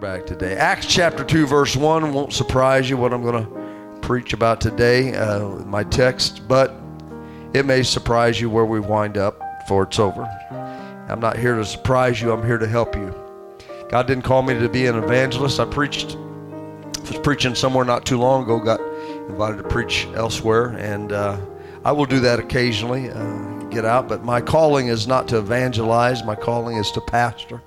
back today. Acts chapter 2, verse 1 won't surprise you what I'm going to preach about today, uh, my text, but it may surprise you where we wind up before it's over. I'm not here to surprise you, I'm here to help you. God didn't call me to be an evangelist. I preached, was preaching somewhere not too long ago, got invited to preach elsewhere, and uh, I will do that occasionally, uh, get out, but my calling is not to evangelize, my calling is to pastor.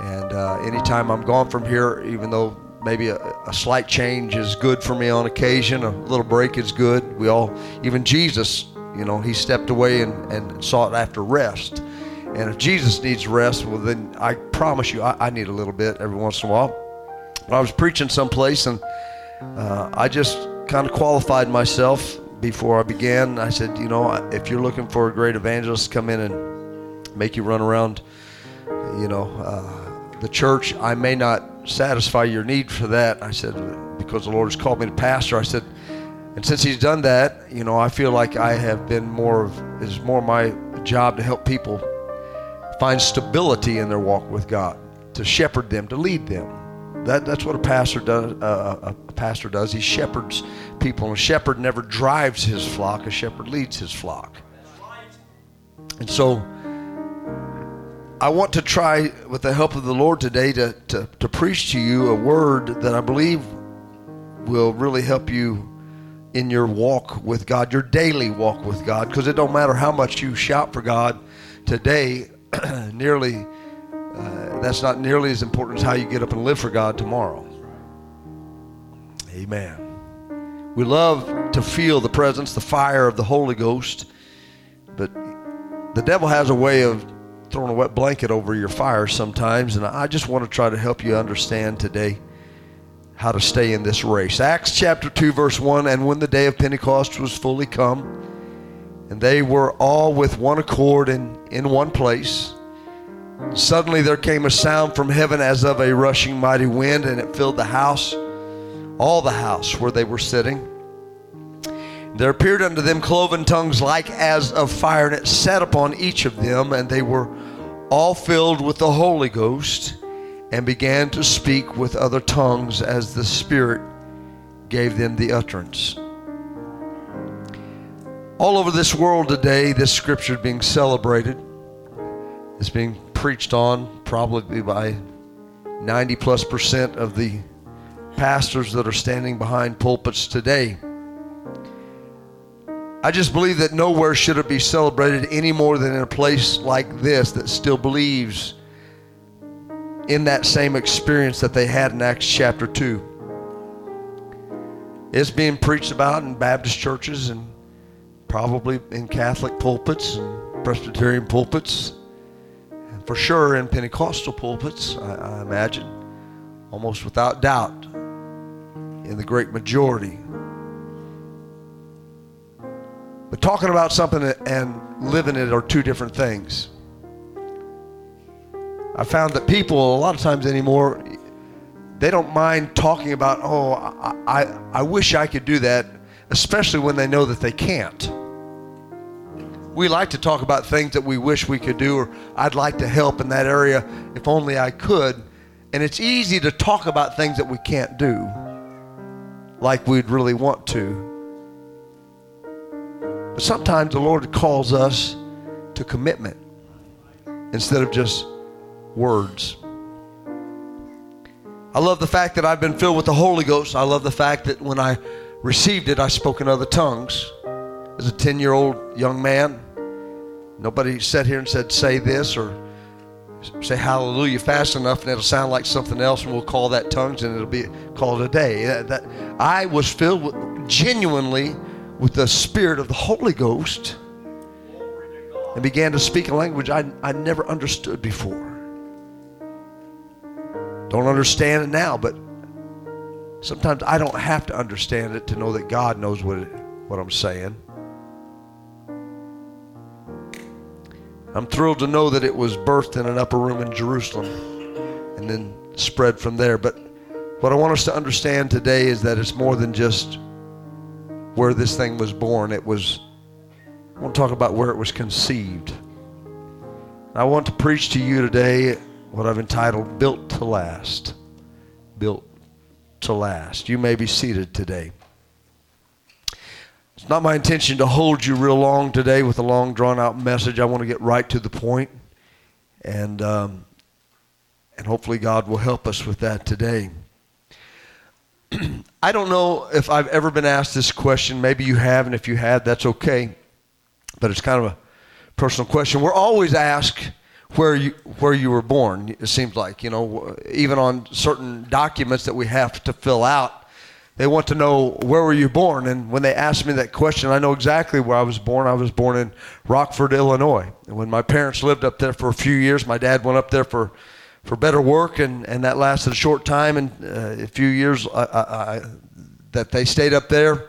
And uh, anytime I'm gone from here, even though maybe a, a, slight change is good for me on occasion, a little break is good. We all, even Jesus, you know, he stepped away and, and sought after rest. And if Jesus needs rest, well, then I promise you, I, I need a little bit every once in a while. But I was preaching someplace and uh, I just kind of qualified myself before I began. I said, you know, if you're looking for a great evangelist, come in and make you run around, you know, uh, the church, I may not satisfy your need for that. I said, because the Lord has called me to pastor, I said, and since He's done that, you know, I feel like I have been more of, is more my job to help people find stability in their walk with God, to shepherd them, to lead them. That, that's what a pastor does. Uh, a pastor does. He shepherds people, a shepherd never drives his flock. A shepherd leads his flock. And so, I want to try, with the help of the Lord today, to, to, to preach to you a word that I believe will really help you in your walk with God, your daily walk with God, because it don't matter how much you shout for God today, nearly uh, that's not nearly as important as how you get up and live for God tomorrow. Amen. We love to feel the presence, the fire of the Holy Ghost, but the devil has a way of throwing a wet blanket over your fire sometimes, and I just want to try to help you understand today how to stay in this race. Acts chapter 2, verse 1 And when the day of Pentecost was fully come, and they were all with one accord in, in one place, suddenly there came a sound from heaven as of a rushing mighty wind, and it filled the house, all the house where they were sitting. There appeared unto them cloven tongues like as of fire, and it sat upon each of them, and they were all filled with the Holy Ghost, and began to speak with other tongues as the Spirit gave them the utterance. All over this world today, this scripture is being celebrated. It's being preached on probably by 90 plus percent of the pastors that are standing behind pulpits today. I just believe that nowhere should it be celebrated any more than in a place like this that still believes in that same experience that they had in Acts chapter 2. It's being preached about in Baptist churches and probably in Catholic pulpits and Presbyterian pulpits, and for sure in Pentecostal pulpits, I, I imagine, almost without doubt, in the great majority but talking about something and living it are two different things. I found that people, a lot of times anymore, they don't mind talking about, oh, I, I, I wish I could do that, especially when they know that they can't. We like to talk about things that we wish we could do, or I'd like to help in that area if only I could. And it's easy to talk about things that we can't do like we'd really want to. But sometimes the Lord calls us to commitment instead of just words. I love the fact that I've been filled with the Holy Ghost. I love the fact that when I received it, I spoke in other tongues. As a 10 year old young man, nobody sat here and said, say this or say hallelujah fast enough and it'll sound like something else and we'll call that tongues and it'll be called a day. That, I was filled with genuinely with the spirit of the Holy Ghost and began to speak a language I, I never understood before. Don't understand it now, but sometimes I don't have to understand it to know that God knows what, what I'm saying. I'm thrilled to know that it was birthed in an upper room in Jerusalem and then spread from there. But what I want us to understand today is that it's more than just where this thing was born. It was, I want to talk about where it was conceived. I want to preach to you today what I've entitled Built to Last. built to last. You may be seated today. It's not my intention to hold you real long today with a long, drawn out message. I want to get right to the point, and um, and hopefully God will help us with that today. I don't know if I've ever been asked this question. Maybe you have, and if you have, that's okay. But it's kind of a personal question. We're always asked where you where you were born. It seems like you know, even on certain documents that we have to fill out, they want to know where were you born. And when they ask me that question, I know exactly where I was born. I was born in Rockford, Illinois. And when my parents lived up there for a few years, my dad went up there for for better work, and, and that lasted a short time and uh, a few years I, I, I, that they stayed up there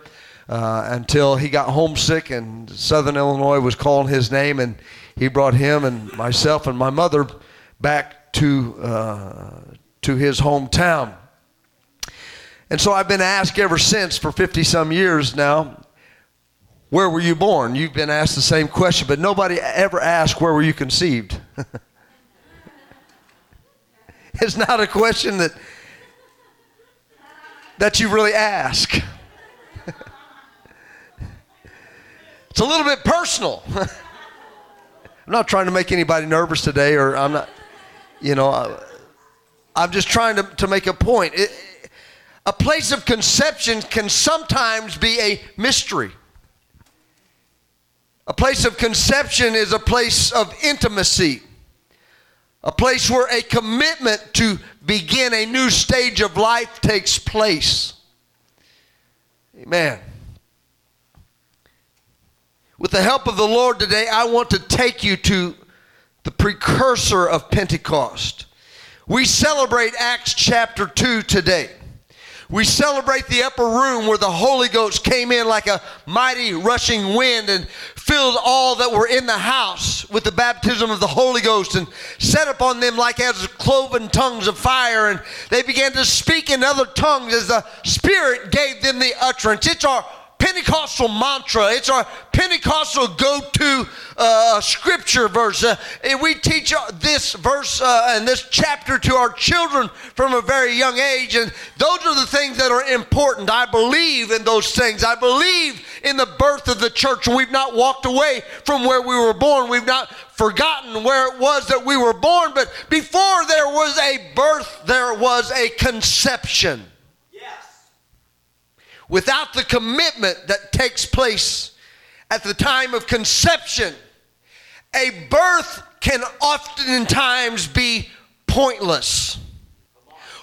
uh, until he got homesick, and Southern Illinois was calling his name, and he brought him and myself and my mother back to, uh, to his hometown. And so I've been asked ever since for 50 some years now, where were you born? You've been asked the same question, but nobody ever asked, where were you conceived? it's not a question that, that you really ask. it's a little bit personal. I'm not trying to make anybody nervous today, or I'm not, you know, I'm just trying to, to make a point. It, a place of conception can sometimes be a mystery. A place of conception is a place of intimacy, a place where a commitment to begin a new stage of life takes place. Amen. With the help of the Lord today, I want to take you to the precursor of Pentecost. We celebrate Acts chapter 2 today. We celebrate the upper room where the Holy Ghost came in like a mighty rushing wind and filled all that were in the house with the baptism of the Holy Ghost and set upon them like as cloven tongues of fire. And they began to speak in other tongues as the Spirit gave them the utterance. It's our Pentecostal mantra. It's our Pentecostal go to uh, scripture verse. Uh, we teach uh, this verse uh, and this chapter to our children from a very young age, and those are the things that are important. I believe in those things. I believe in the birth of the church, we've not walked away from where we were born. We've not forgotten where it was that we were born, but before there was a birth, there was a conception Yes. without the commitment that takes place at the time of conception, a birth can oftentimes be pointless.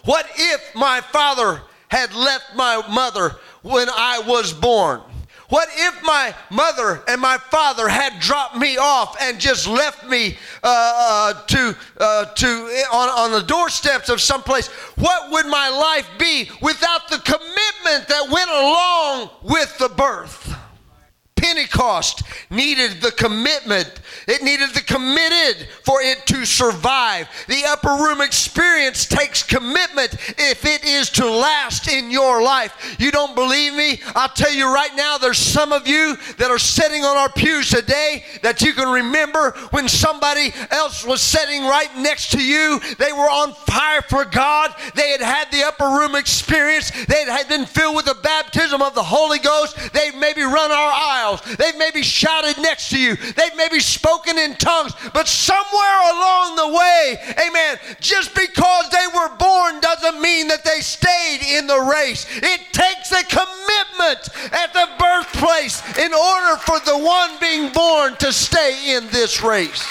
What if my father had left my mother when I was born? What if my mother and my father had dropped me off and just left me uh, uh, to, uh, to on, on the doorsteps of someplace? What would my life be without the commitment that went along with the birth? Pentecost needed the commitment. It needed the committed for it to survive. The upper room experience takes commitment if it is to last in your life. You don't believe me? I'll tell you right now, there's some of you that are sitting on our pews today that you can remember when somebody else was sitting right next to you. They were on fire for God. They had had the upper room experience. They had been filled with the baptism of the Holy Ghost. They maybe run our aisle They've maybe shouted next to you. They've maybe spoken in tongues. But somewhere along the way, amen, just because they were born doesn't mean that they stayed in the race. It takes a commitment at the birthplace in order for the one being born to stay in this race.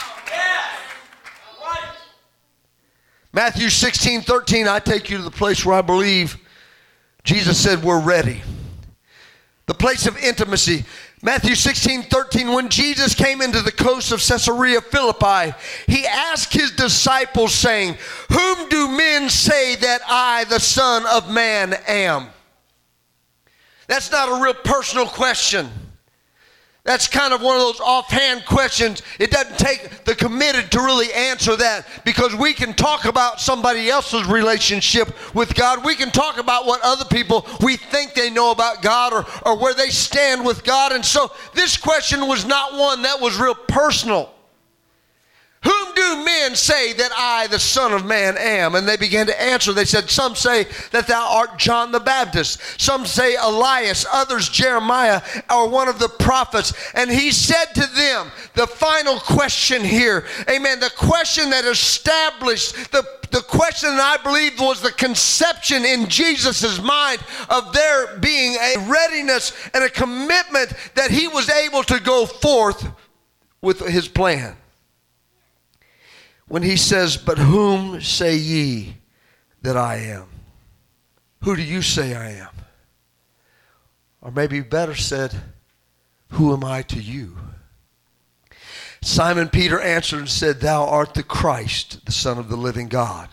Matthew 16, 13, I take you to the place where I believe Jesus said, We're ready. The place of intimacy. Matthew 16, 13, when Jesus came into the coast of Caesarea Philippi, he asked his disciples, saying, Whom do men say that I, the Son of Man, am? That's not a real personal question. That's kind of one of those offhand questions. It doesn't take the committed to really answer that because we can talk about somebody else's relationship with God. We can talk about what other people we think they know about God or, or where they stand with God. And so this question was not one that was real personal. Do men say that I, the Son of Man, am? And they began to answer. They said, Some say that thou art John the Baptist, some say Elias, others Jeremiah, or one of the prophets. And he said to them, the final question here, amen, the question that established the the question that I believe was the conception in Jesus' mind of there being a readiness and a commitment that he was able to go forth with his plan. When he says, But whom say ye that I am? Who do you say I am? Or maybe better said, Who am I to you? Simon Peter answered and said, Thou art the Christ, the Son of the living God.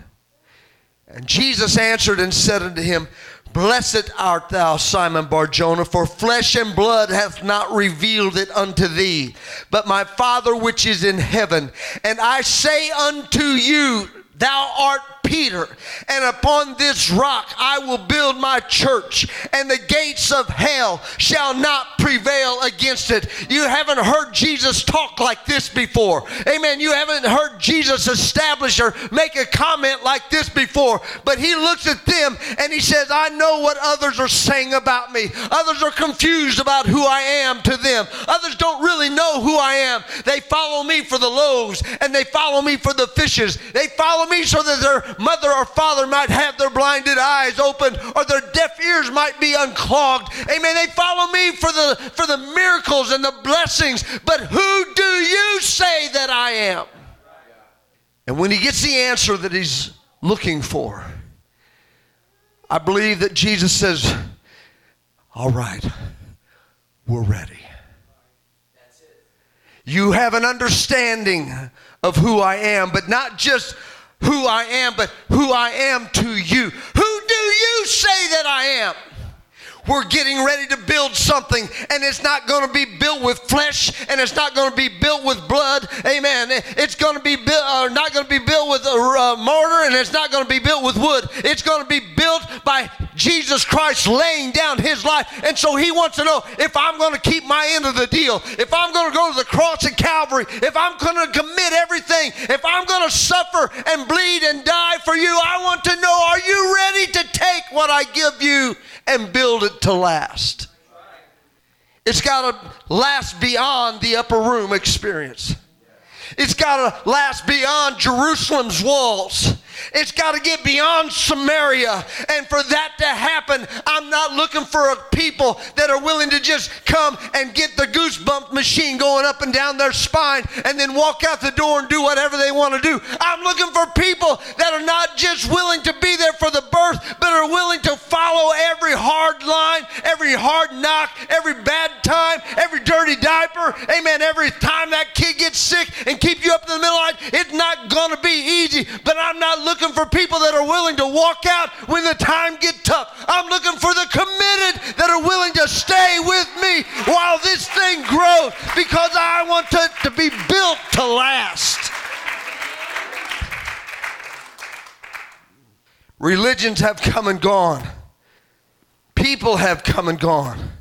And Jesus answered and said unto him, Blessed art thou, Simon Barjona, for flesh and blood hath not revealed it unto thee, but my Father which is in heaven. And I say unto you, Thou art Peter, and upon this rock I will build my church, and the gates of hell shall not prevail against it. You haven't heard Jesus talk like this before. Amen. You haven't heard Jesus establish or make a comment like this before. But he looks at them and he says, I know what others are saying about me. Others are confused about who I am to them. Others don't really know who I am. They follow me for the loaves and they follow me for the fishes. They follow me so that their mother or father might have their blinded eyes opened or their deaf ears might be unclogged. Amen. They follow me for the for the miracles and the blessings. But who do you say that I am? And when he gets the answer that he's looking for, I believe that Jesus says, All right, we're ready. You have an understanding of who I am, but not just who I am, but who I am to you. Who do you say that I am? We're getting ready to build something, and it's not going to be built with flesh, and it's not going to be built with blood. Amen. It's going to be built, uh, not going to be built with a uh, mortar, and it's not going to be built with wood. It's going to be built by Jesus Christ laying down His life. And so He wants to know if I'm going to keep my end of the deal, if I'm going to go to the cross at Calvary, if I'm going to commit everything, if I'm going to suffer and bleed and die for you. I want to know: Are you ready to take what I give you? And build it to last. It's got to last beyond the upper room experience. It's got to last beyond Jerusalem's walls. It's got to get beyond Samaria. And for that to happen, I'm not looking for a people that are willing to just come and get the goosebump machine going up and down their spine and then walk out the door and do whatever they want to do. I'm looking for people that are not just willing to be there for the birth, but are willing to follow every hard line, every hard knock, every bad time, every dirty diaper. Amen. Every time that kid gets sick and keep you up in the middle of the night, it's not going to be easy, but I'm not looking looking for people that are willing to walk out when the time get tough. I'm looking for the committed that are willing to stay with me while this thing grows because I want it to, be built to last. Religions have come and gone. People have come and gone.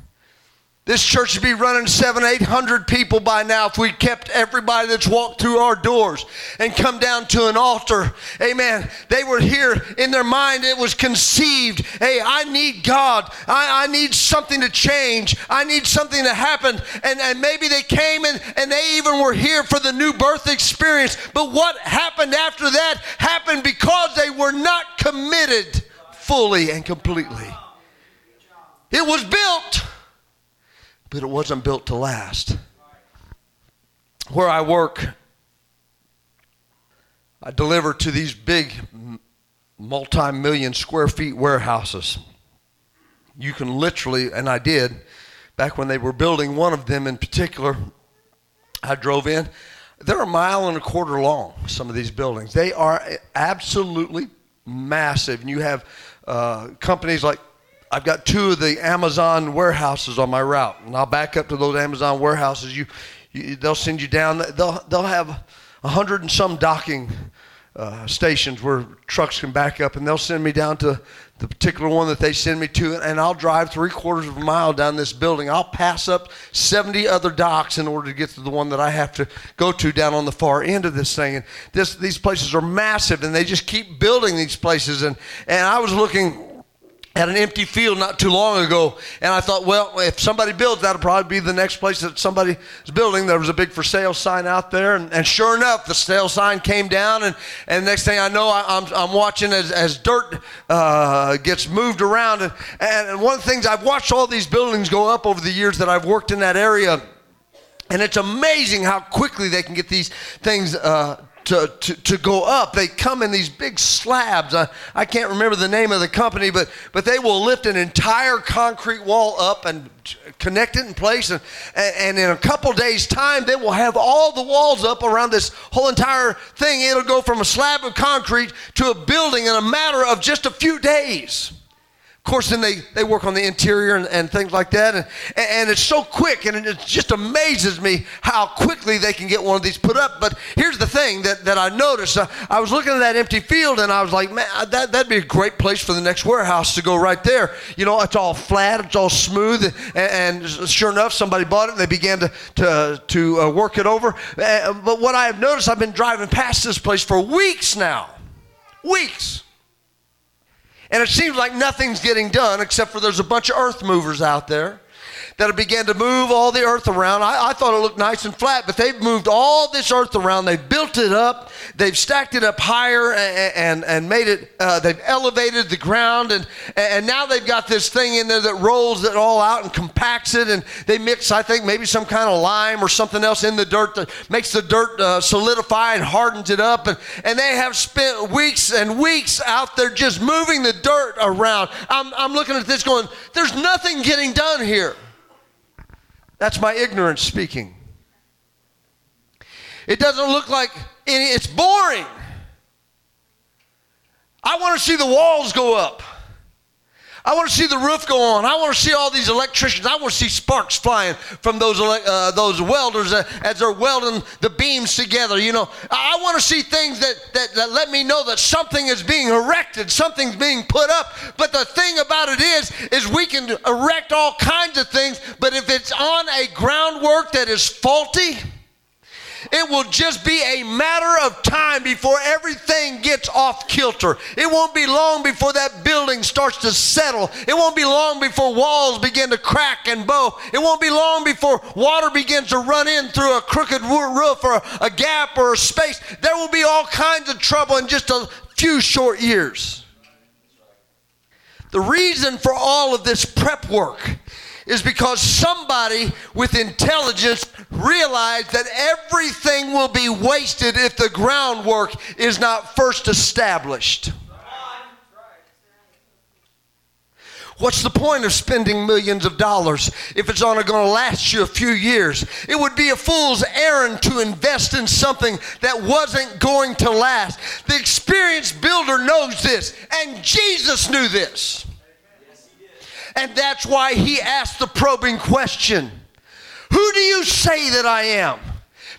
This church would be running seven, eight hundred people by now if we kept everybody that's walked through our doors and come down to an altar. Amen. They were here in their mind, it was conceived. Hey, I need God. I, I need something to change. I need something to happen. And, and maybe they came and, and they even were here for the new birth experience. But what happened after that happened because they were not committed fully and completely. It was built but it wasn't built to last. Where I work, I deliver to these big multi million square feet warehouses. You can literally, and I did, back when they were building one of them in particular, I drove in. They're a mile and a quarter long, some of these buildings. They are absolutely massive. And you have uh, companies like I've got two of the Amazon warehouses on my route, and I'll back up to those Amazon warehouses. You, you they'll send you down. They'll they'll have a hundred and some docking uh, stations where trucks can back up, and they'll send me down to the particular one that they send me to, and I'll drive three quarters of a mile down this building. I'll pass up 70 other docks in order to get to the one that I have to go to down on the far end of this thing. And this, these places are massive, and they just keep building these places. And, and I was looking at an empty field not too long ago, and I thought, well, if somebody builds, that'll probably be the next place that somebody is building. There was a big for sale sign out there, and, and sure enough, the sale sign came down, and, and next thing I know, I, am I'm, I'm watching as, as dirt uh, gets moved around. And, and one of the things I've watched all these buildings go up over the years that I've worked in that area. And it's amazing how quickly they can get these things uh, to, to, to go up. They come in these big slabs. I, I can't remember the name of the company, but, but they will lift an entire concrete wall up and connect it in place. And, and in a couple days' time, they will have all the walls up around this whole entire thing. It'll go from a slab of concrete to a building in a matter of just a few days. Of course, then they, they work on the interior and, and things like that. And, and it's so quick, and it just amazes me how quickly they can get one of these put up. But here's the thing that, that I noticed uh, I was looking at that empty field, and I was like, man, that, that'd be a great place for the next warehouse to go right there. You know, it's all flat, it's all smooth. And, and sure enough, somebody bought it, and they began to, to, to uh, work it over. Uh, but what I have noticed, I've been driving past this place for weeks now. Weeks and it seems like nothing's getting done except for there's a bunch of earth movers out there that have began to move all the earth around. I, I, thought it looked nice and flat, but they've moved all this earth around. They've built it up. They've stacked it up higher and, and, and made it, uh, they've elevated the ground. And, and now they've got this thing in there that rolls it all out and compacts it. And they mix, I think, maybe some kind of lime or something else in the dirt that makes the dirt uh, solidify and hardens it up. And, and they have spent weeks and weeks out there just moving the dirt around. I'm, I'm looking at this going, there's nothing getting done here. That's my ignorance speaking. It doesn't look like any, it's boring. I want to see the walls go up. I want to see the roof go on. I want to see all these electricians. I want to see sparks flying from those uh, those welders uh, as they're welding the beams together. You know, I want to see things that, that, that let me know that something is being erected, something's being put up. But the thing about it is, is we can erect all kinds of things, but if it's on a groundwork that is faulty, it will just be a matter of time before everything gets off kilter. It won't be long before that building starts to settle. It won't be long before walls begin to crack and bow. It won't be long before water begins to run in through a crooked roof or a gap or a space. There will be all kinds of trouble in just a few short years. The reason for all of this prep work is because somebody with intelligence realized that everything will be wasted if the groundwork is not first established. What's the point of spending millions of dollars if it's only going to last you a few years? It would be a fool's errand to invest in something that wasn't going to last. The experienced builder knows this, and Jesus knew this. And that's why he asked the probing question Who do you say that I am?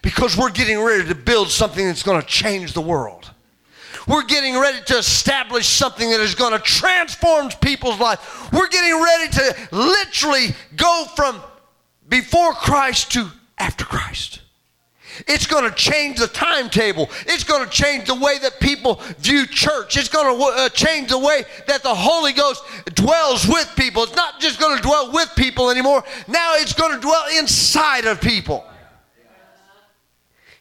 Because we're getting ready to build something that's going to change the world. We're getting ready to establish something that is going to transform people's lives. We're getting ready to literally go from before Christ to after Christ. It's going to change the timetable. It's going to change the way that people view church. It's going to uh, change the way that the Holy Ghost dwells with people. It's not just going to dwell with people anymore. Now it's going to dwell inside of people.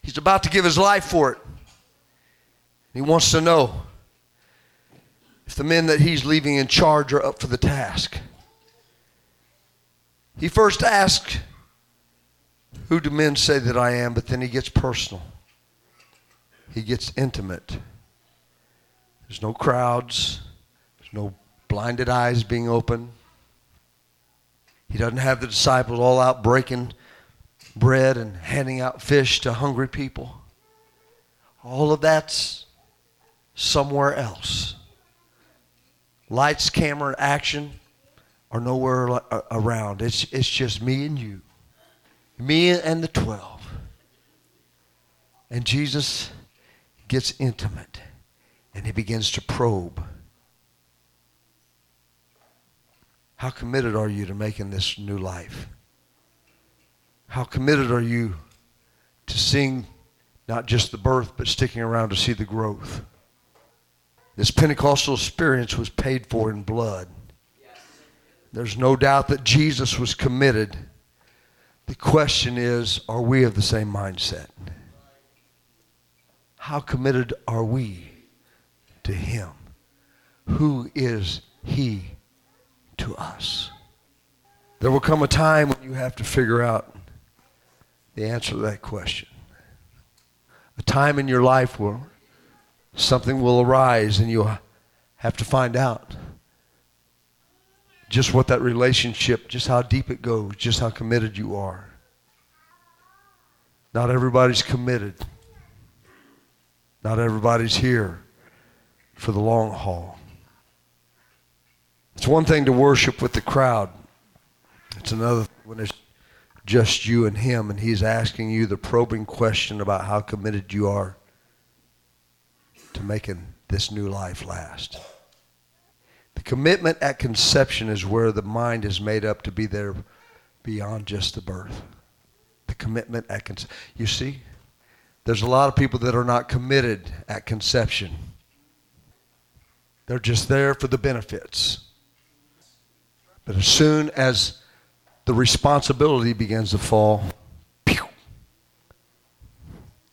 He's about to give his life for it. He wants to know if the men that he's leaving in charge are up for the task. He first asked who do men say that I am? But then he gets personal, he gets intimate. There's no crowds, there's no blinded eyes being open. He doesn't have the disciples all out breaking bread and handing out fish to hungry people. All of that's somewhere else. Lights, camera, and action are nowhere around. It's, it's just me and you me and the 12. And Jesus gets intimate and he begins to probe. How committed are you to making this new life? How committed are you to seeing not just the birth, but sticking around to see the growth? This Pentecostal experience was paid for in blood. There's no doubt that Jesus was committed. The question is are we of the same mindset? How committed are we to Him? Who is He to us? There will come a time when you have to figure out the answer to that question. A time in your life where something will arise and you'll have to find out just what that relationship, just how deep it goes, just how committed you are. Not everybody's committed. Not everybody's here for the long haul. It's one thing to worship with the crowd. It's another when it's just you and him and he's asking you the probing question about how committed you are to making this new life last. Commitment at conception is where the mind is made up to be there beyond just the birth. The commitment at conception. You see, there's a lot of people that are not committed at conception. They're just there for the benefits. But as soon as the responsibility begins to fall, pew,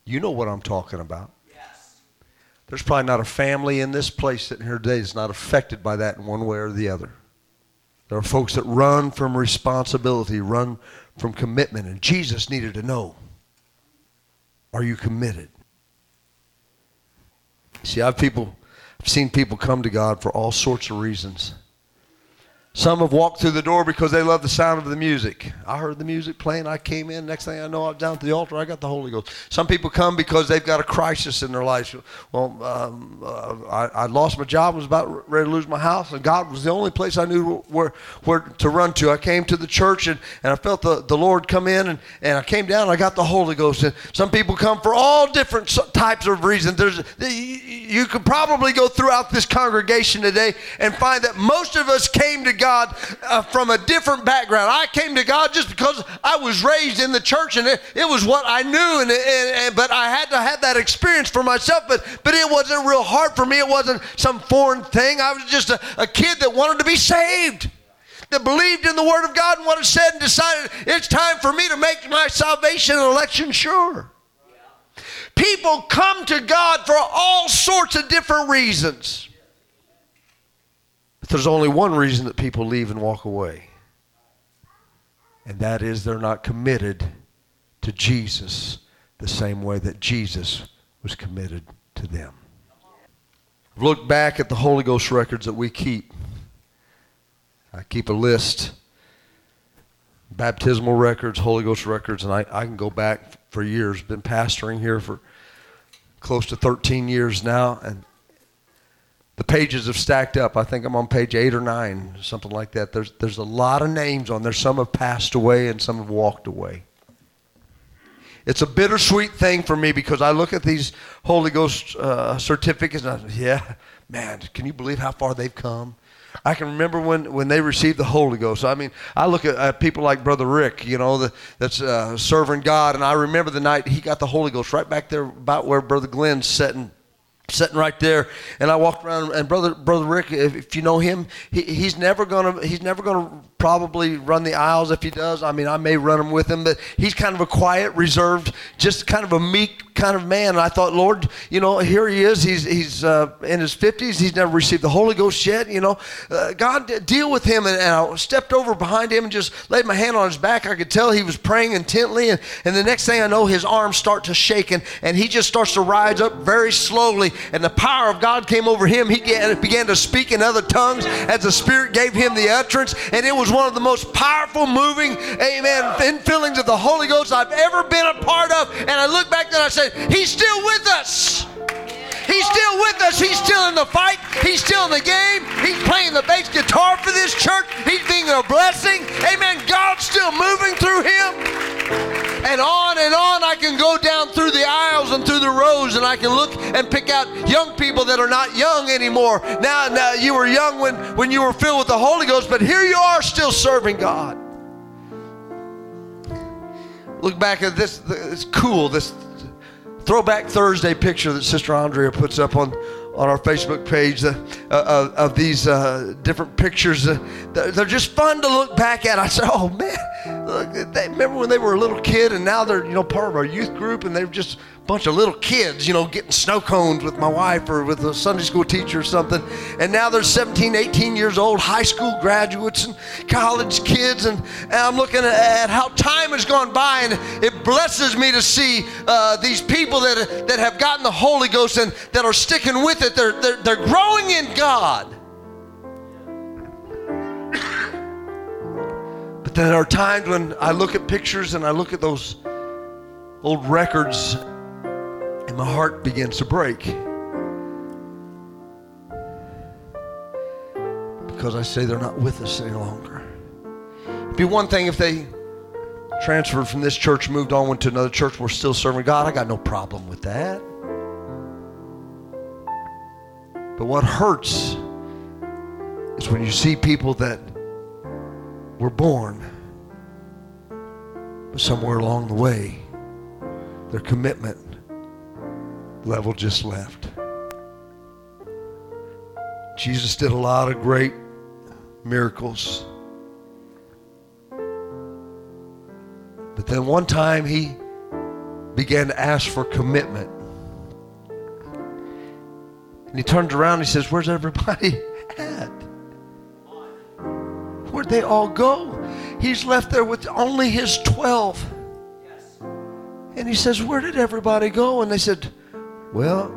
you know what I'm talking about. There's probably not a family in this place sitting here today that's not affected by that in one way or the other. There are folks that run from responsibility, run from commitment, and Jesus needed to know are you committed? See, I've people I've seen people come to God for all sorts of reasons. Some have walked through the door because they love the sound of the music. I heard the music playing. I came in. Next thing I know, I'm down at the altar. I got the Holy Ghost. Some people come because they've got a crisis in their life. Well, um, uh, I, I, lost my job. I was about ready to lose my house, and God was the only place I knew where, where to run to. I came to the church, and, and I felt the, the Lord come in, and, and I came down, I got the Holy Ghost. And some people come for all different types of reasons. There's, you could probably go throughout this congregation today and find that most of us came to God uh, from a different background. I came to God just because I was raised in the church and it, it was what I knew, and, and, and, but I had to have that experience for myself. But but it wasn't real hard for me. It wasn't some foreign thing. I was just a, a kid that wanted to be saved. That believed in the Word of God and what it said and decided it's time for me to make my salvation and election sure. People come to God for all sorts of different reasons. There's only one reason that people leave and walk away, and that is they're not committed to Jesus the same way that Jesus was committed to them. Look back at the Holy Ghost records that we keep. I keep a list baptismal records, Holy Ghost records, and I, I can go back for years. Been pastoring here for close to 13 years now, and the pages have stacked up. I think I'm on page eight or nine, something like that. There's, there's a lot of names on there. Some have passed away and some have walked away. It's a bittersweet thing for me because I look at these Holy Ghost uh, certificates and I, yeah, man, can you believe how far they've come? I can remember when, when they received the Holy Ghost. I mean, I look at, at people like Brother Rick, you know, the, that's uh, serving God, and I remember the night he got the Holy Ghost right back there about where Brother Glenn's sitting sitting right there and i walked around and brother brother rick if, if you know him he, he's never gonna he's never gonna probably run the aisles if he does. I mean i may run them with him but he's kind of a quiet reserved just kind of a meek kind of man. And i thought lord you know here he is. He's he's uh, in his 50s he's never received the holy ghost yet you know. Uh, god deal with him. And, and, i stepped over behind him and just laid my hand on his back. I could tell he was praying intently. And, and the next thing i know his arms start to shake and, and he just starts to rise up very slowly. And the power of God came over him. He began to speak in other tongues as the Spirit gave him the utterance, and it was one of the most powerful, moving, amen, infillings of the Holy Ghost I've ever been a part of. And I look back and I said, He's still with us. He's still with us. He's still in the fight. He's still in the game. He's playing the bass guitar for this church. He's being a blessing. I can look and pick out young people that are not young anymore. Now, now you were young when, when you were filled with the Holy Ghost, but here you are still serving God. Look back at this. It's cool. This throwback Thursday picture that Sister Andrea puts up on on our Facebook page uh, uh, of these uh, different pictures. Uh, they're just fun to look back at. I said, "Oh man, they, remember when they were a little kid, and now they're you know part of our youth group, and they're just a bunch of little kids, you know, getting snow cones with my wife or with a Sunday school teacher or something. And now they're 17, 18 years old, high school graduates and college kids. And, and I'm looking at how time has gone by, and it blesses me to see uh, these people that, that have gotten the Holy Ghost and that are sticking with it. They're, they're, they're growing in God. There are times when I look at pictures and I look at those old records and my heart begins to break. Because I say they're not with us any longer. It'd be one thing if they transferred from this church, moved on, went to another church, we're still serving God. I got no problem with that. But what hurts is when you see people that were born, but somewhere along the way, their commitment level just left. Jesus did a lot of great miracles. But then one time he began to ask for commitment. And he turned around and he says, Where's everybody at? They all go? He's left there with only his 12. And he says, Where did everybody go? And they said, well,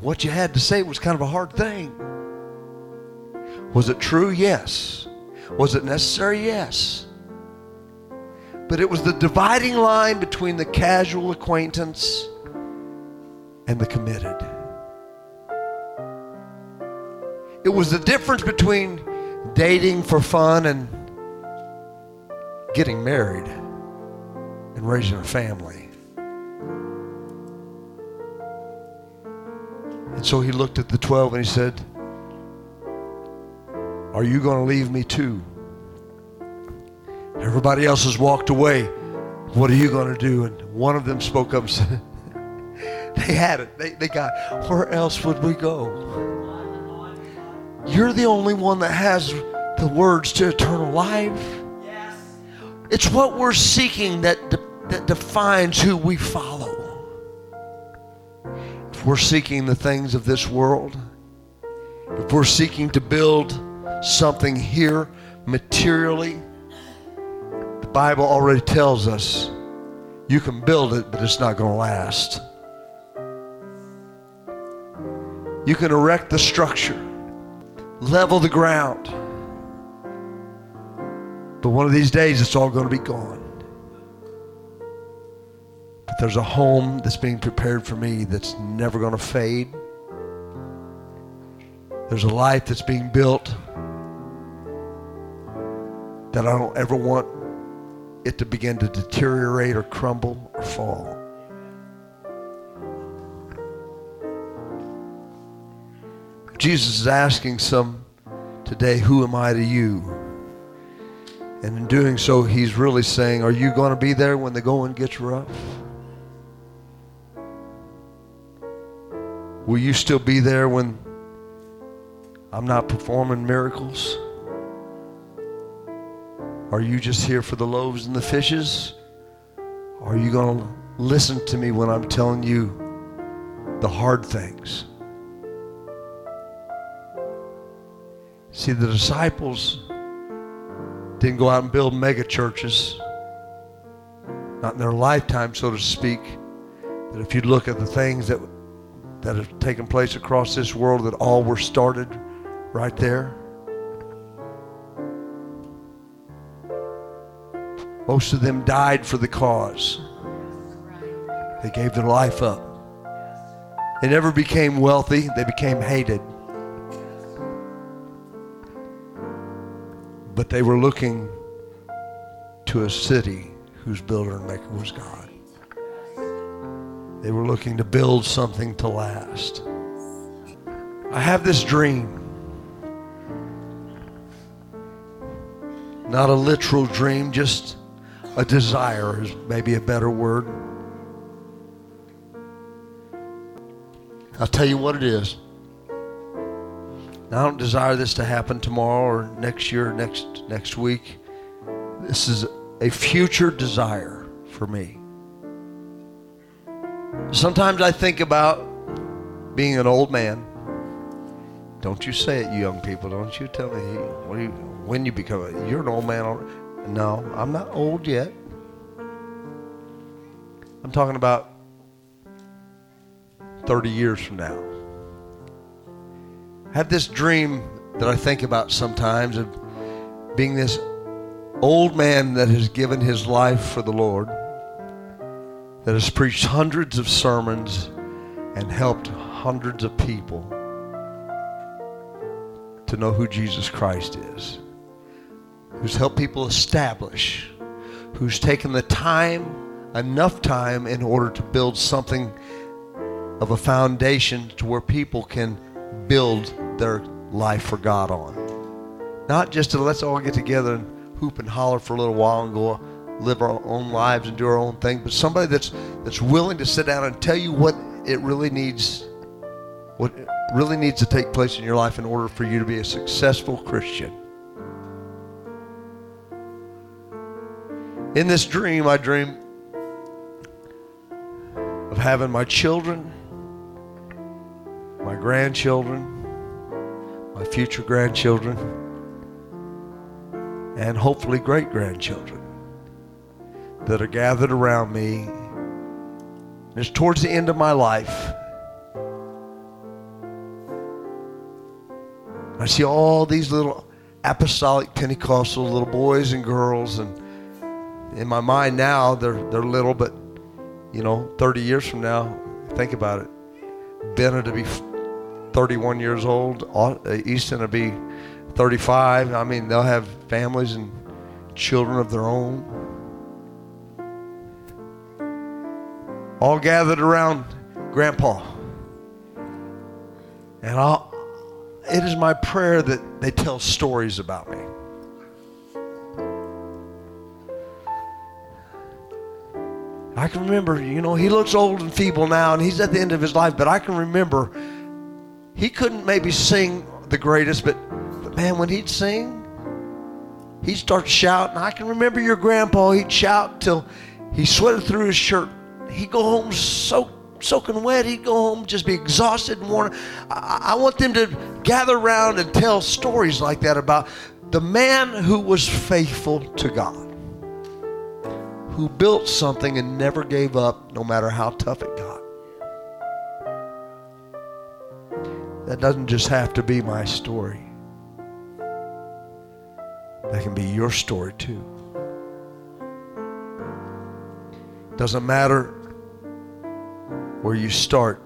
what you had to say was kind of a hard thing. Was it true? Yes. Was it necessary? Yes. But it was the dividing line between the casual acquaintance and the committed. It was the difference between dating for fun and getting married and raising a family. And so he looked at the 12 and he said, Are you going to leave me too? Everybody else has walked away. What are you going to do? And one of them spoke up and said, They had it. They, they got. Where else would we go? You're the only one that has the words to eternal life. Yes. It's what we're seeking that, de- that defines who we follow If we're seeking the things of this world, if we're seeking to build something here materially, the Bible already tells us you can build it, but it's not going to last. You can erect the structure, level the ground, but one of these days it's all going to be gone. But there's a home that's being prepared for me that's never going to fade. There's a life that's being built that I don't ever want it to begin to deteriorate or crumble or fall. Jesus is asking some today, Who am I to you? And in doing so, he's really saying, Are you going to be there when the going gets rough? Will you still be there when I'm not performing miracles? Are you just here for the loaves and the fishes? Are you going to listen to me when I'm telling you the hard things? See, the disciples didn't go out and build mega churches, not in their lifetime, so to speak. But if you look at the things that that have taken place across this world that all were started right there. Most of them died for the cause. They gave their life up. They never became wealthy, they became hated. But they were looking to a city whose builder and maker was God. They were looking to build something to last. I have this dream. Not a literal dream, just a desire is maybe a better word. I'll tell you what it is. I don't desire this to happen tomorrow or next year, next next week. This is a future desire for me. Sometimes I think about being an old man. Don't you say it, you young people. Don't you tell me when you, when you become a, you're an old man. No, I'm not old yet. I'm talking about 30 years from now. Have this dream that I think about sometimes of being this old man that has given his life for the Lord, that has preached hundreds of sermons and helped hundreds of people to know who Jesus Christ is, who's helped people establish, who's taken the time, enough time, in order to build something of a foundation to where people can build their life for God on. Not just to let's all get together and hoop and holler for a little while and go live our own lives and do our own thing, but somebody that's that's willing to sit down and tell you what it really needs what really needs to take place in your life in order for you to be a successful Christian. In this dream, I dream of having my children my grandchildren, my future grandchildren, and hopefully great grandchildren that are gathered around me. And it's towards the end of my life. I see all these little apostolic Pentecostal little boys and girls, and in my mind now they're they're little, but you know, 30 years from now, think about it. Bennett to be 31 years old. Uh, Easton will be 35. I mean, they'll have families and children of their own. All gathered around Grandpa. And I'll, it is my prayer that they tell stories about me. I can remember, you know, he looks old and feeble now, and he's at the end of his life, but I can remember he couldn't maybe sing the greatest, but, but man, when he'd sing, he'd start shouting. I can remember your grandpa, he'd shout till he sweated through his shirt. He'd go home so soaking wet. He'd go home just be exhausted and worn. I, I want them to gather around and tell stories like that about the man who was faithful to God, who built something and never gave up no matter how tough it got. That doesn't just have to be my story. That can be your story too. It doesn't matter where you start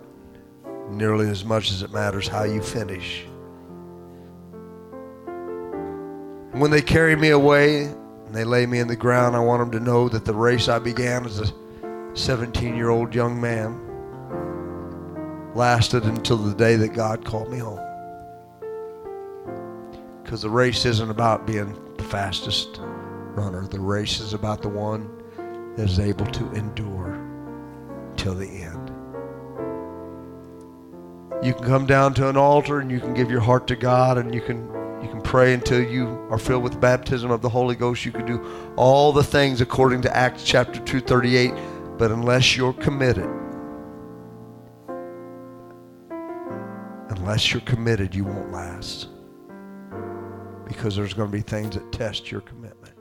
nearly as much as it matters how you finish. When they carry me away and they lay me in the ground, I want them to know that the race I began as a 17 year old young man lasted until the day that God called me home. Because the race isn't about being the fastest runner, the race is about the one that is able to endure till the end. You can come down to an altar and you can give your heart to God and you can you can pray until you are filled with baptism of the Holy Ghost. You can do all the things according to Acts chapter 238, but unless you're committed, unless you're committed, you won't last. Because there's going to be things that test your commitment.